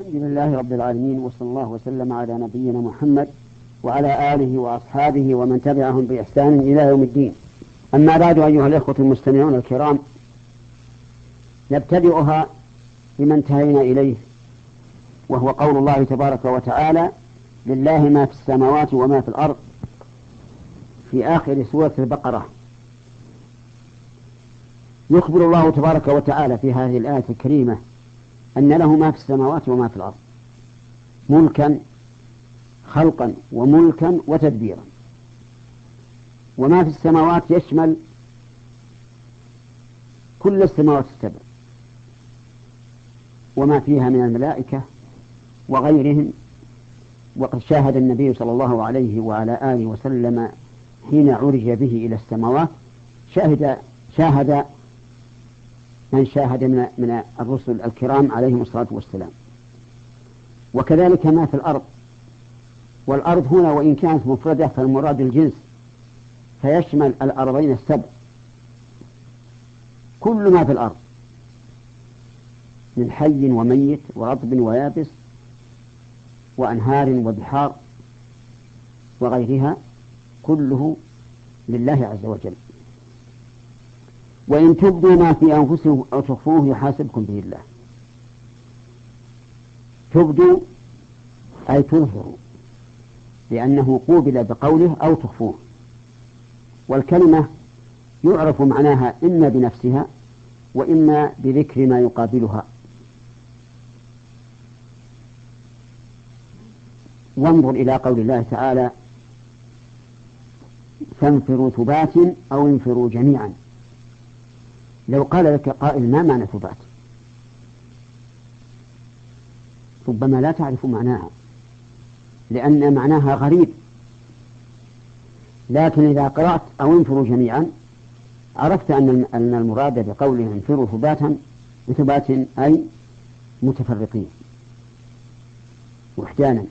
الحمد لله رب العالمين وصلى الله وسلم على نبينا محمد وعلى آله وأصحابه ومن تبعهم بإحسان إلى يوم الدين. أما بعد أيها الإخوة المستمعون الكرام نبتدئها بما انتهينا إليه وهو قول الله تبارك وتعالى لله ما في السماوات وما في الأرض. في آخر سورة البقرة. يخبر الله تبارك وتعالى في هذه الآية الكريمة أن له ما في السماوات وما في الأرض. ملكا خلقا وملكا وتدبيرا. وما في السماوات يشمل كل السماوات السبع. وما فيها من الملائكة وغيرهم. وقد شاهد النبي صلى الله عليه وعلى آله وسلم حين عرج به إلى السماوات. شاهد شاهد من شاهد من, من الرسل الكرام عليهم الصلاة والسلام. وكذلك ما في الأرض. والأرض هنا وإن كانت مفردة فالمراد الجنس. فيشمل الأرضين السبع. كل ما في الأرض. من حي وميت ورطب ويابس وأنهار وبحار وغيرها كله لله عز وجل. وإن تبدوا ما في أنفسكم أو تخفوه يحاسبكم به الله. تبدوا أي تظهروا لأنه قوبل بقوله أو تخفوه. والكلمة يعرف معناها إما بنفسها وإما بذكر ما يقابلها. وانظر إلى قول الله تعالى فانفروا ثبات أو انفروا جميعا. لو قال لك قائل ما معنى ثبات؟ ربما لا تعرف معناها لأن معناها غريب. لكن إذا قرأت أو انفروا جميعا عرفت أن أن المراد بقوله انفروا ثباتا بثبات أي متفرقين. وحدانا.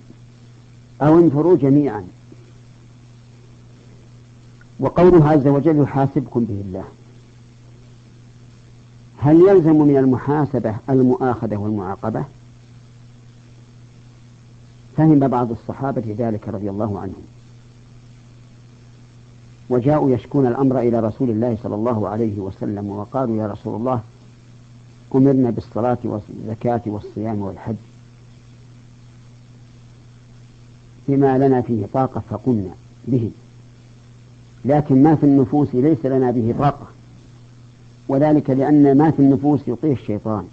أو انفروا جميعا. وقوله عز وجل يحاسبكم به الله. هل يلزم من المحاسبة المؤاخذة والمعاقبة؟ فهم بعض الصحابة ذلك رضي الله عنهم. وجاءوا يشكون الأمر إلى رسول الله صلى الله عليه وسلم وقالوا يا رسول الله أمرنا بالصلاة والزكاة والصيام والحج. بما لنا فيه طاقة فقلنا به. لكن ما في النفوس ليس لنا به طاقة. وذلك لأن ما في النفوس يطيه الشيطان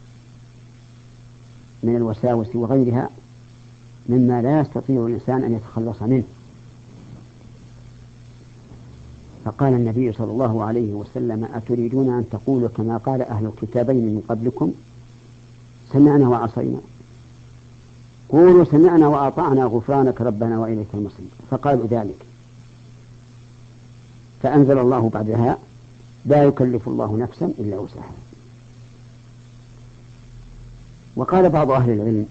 من الوساوس وغيرها مما لا يستطيع الإنسان أن يتخلص منه. فقال النبي صلى الله عليه وسلم أتريدون أن تقولوا كما قال أهل الكتابين من قبلكم سمعنا وعصينا. قولوا سمعنا وأطعنا غفرانك ربنا وإليك المصير. فقالوا ذلك. فأنزل الله بعدها لا يكلف الله نفسا إلا وسعها. وقال بعض أهل العلم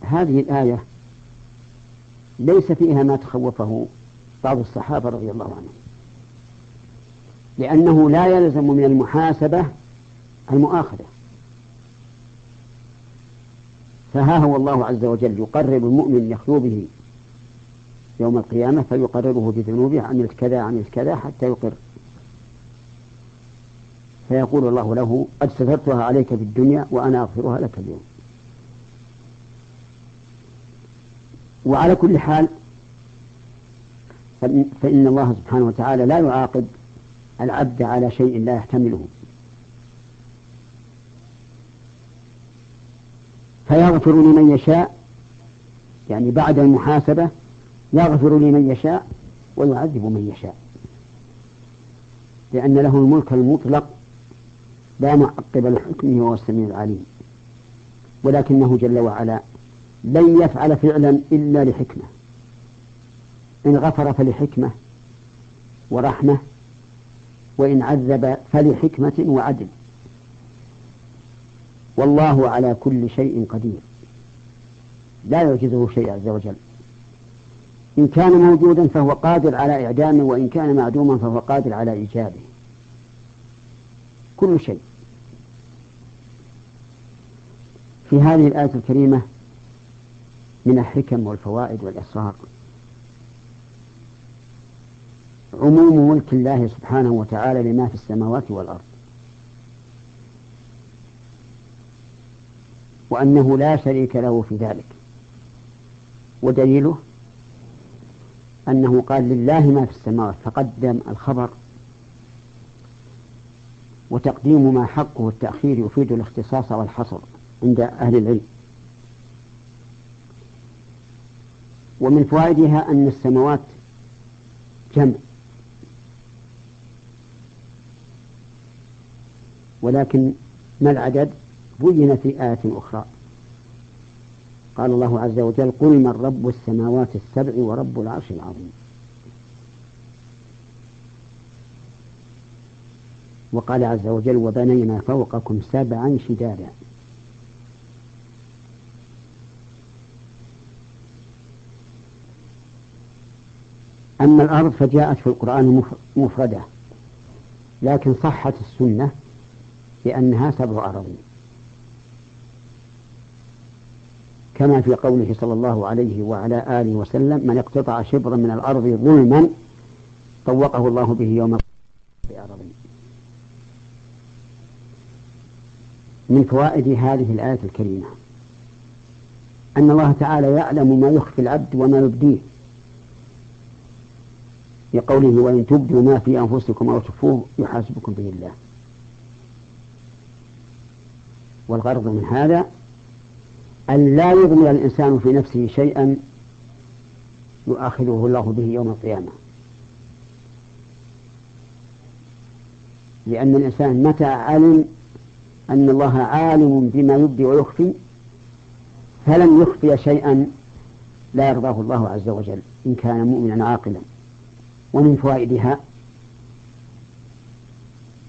هذه الآية ليس فيها ما تخوفه بعض الصحابة رضي الله عنهم لأنه لا يلزم من المحاسبة المؤاخذة. فها هو الله عز وجل يقرب المؤمن يخلو به يوم القيامة فيقرره بذنوبه عملت كذا عملت كذا حتى يقر. فيقول الله له قد سترتها عليك في الدنيا وأنا أغفرها لك اليوم. وعلى كل حال فإن الله سبحانه وتعالى لا يعاقب العبد على شيء لا يحتمله. فيغفر لمن يشاء يعني بعد المحاسبة يغفر لمن يشاء ويعذب من يشاء. لأن له الملك المطلق لا معقب لحكمه وهو السميع العليم. ولكنه جل وعلا لن يفعل فعلا إلا لحكمة. إن غفر فلحكمة ورحمة وإن عذب فلحكمة وعدل. والله على كل شيء قدير. لا يعجزه شيء عز وجل. إن كان موجودا فهو قادر على إعدامه وإن كان معدوما فهو قادر على إيجابه. كل شيء. في هذه الآية الكريمة من الحكم والفوائد والإسرار عموم ملك الله سبحانه وتعالى لما في السماوات والأرض. وأنه لا شريك له في ذلك. ودليله أنه قال لله ما في السماوات. فقدم الخبر وتقديم ما حقه التأخير يفيد الاختصاص والحصر عند أهل العلم. ومن فوائدها أن السماوات جمع. ولكن ما العدد؟ بين في آية أخرى. قال الله عز وجل قل من رب السماوات السبع ورب العرش العظيم. وقال عز وجل وبنينا فوقكم سبعا شدادا أما الأرض فجاءت في القرآن مفردة لكن صحت السنة بأنها سبع أراضين كما في قوله صلى الله عليه وعلى آله وسلم من اقتطع شبرا من الأرض ظلما طوقه الله به يوم بأراضين من فوائد هذه الآية الكريمة. أن الله تعالى يعلم ما يخفي العبد وما يبديه. لقوله وإن تبدوا ما في أنفسكم أو تخفوه يحاسبكم به الله. والغرض من هذا أن لا يغمر الإنسان في نفسه شيئا يؤاخذه الله به يوم القيامة. لأن الإنسان متى علم أن الله عالم بما يبدي ويخفي فلن يخفي شيئا لا يرضاه الله عز وجل إن كان مؤمنا عاقلا. ومن فوائدها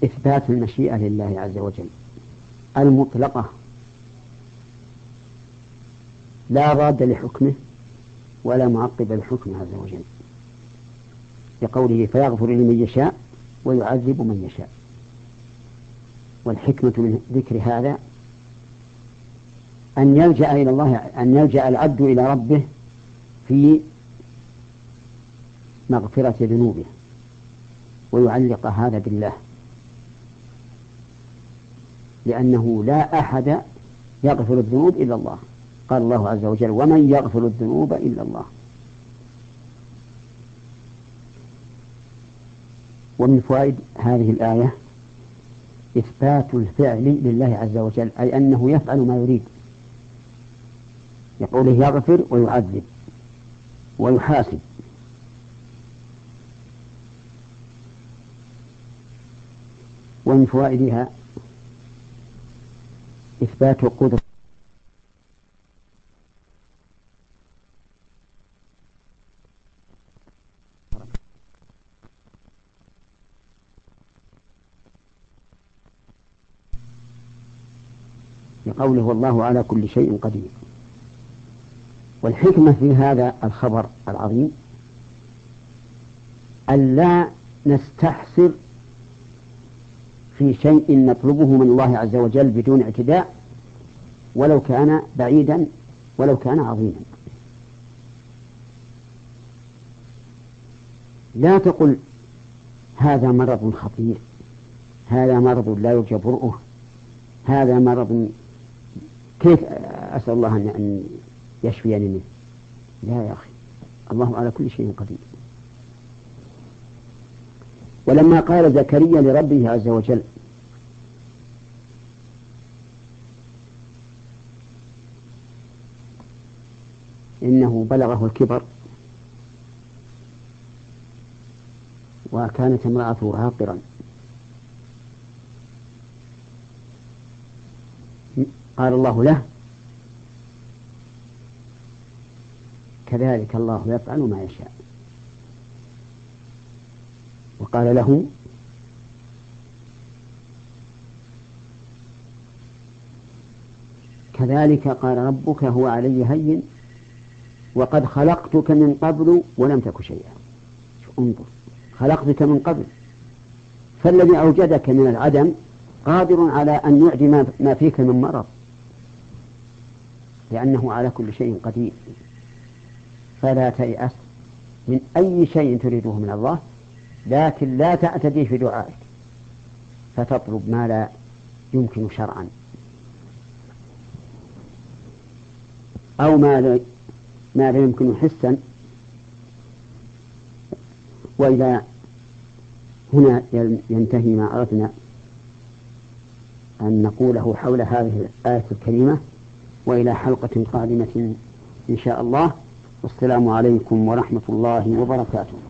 إثبات المشيئة لله عز وجل. المطلقة. لا راد لحكمه ولا معقب لحكمه عز وجل. لقوله فيغفر لمن يشاء ويعذب من يشاء. والحكمة من ذكر هذا أن يلجأ إلى الله أن يلجأ العبد إلى ربه في مغفرة ذنوبه ويعلق هذا بالله. لأنه لا أحد يغفر الذنوب إلا الله. قال الله عز وجل ومن يغفر الذنوب إلا الله. ومن فوائد هذه الآية إثبات الفعل لله عز وجل أي أنه يفعل ما يريد. يقوله يغفر ويعذب ويحاسب. ومن فوائدها إثبات قدرة لقوله والله على كل شيء قدير. والحكمة في هذا الخبر العظيم ألا نستحسر في شيء نطلبه من الله عز وجل بدون اعتداء ولو كان بعيدا ولو كان عظيما. لا تقل هذا مرض خطير هذا مرض لا يرجى برؤه هذا مرض كيف أسأل الله أن يشفيني منه؟ لا يا أخي. الله على كل شيء قدير. ولما قال زكريا لربه عز وجل إنه بلغه الكبر وكانت امرأته عاقرا. قال الله له كذلك الله يفعل ما يشاء. وقال له كذلك قال ربك هو علي هين وقد خلقتك من قبل ولم تك شيئا. انظر. خلقتك من قبل. فالذي أوجدك من العدم قادر على أن يعدم ما فيك من مرض. لأنه على كل شيء قدير. فلا تيأس من أي شيء تريده من الله لكن لا تعتدي في دعائك. فتطلب ما لا يمكن شرعا. أو ما لا ما لا يمكن حسا. وإذا هنا ينتهي ما أردنا أن نقوله حول هذه الآية الكريمة. وإلى حلقة قادمة إن شاء الله. والسلام عليكم ورحمة الله وبركاته.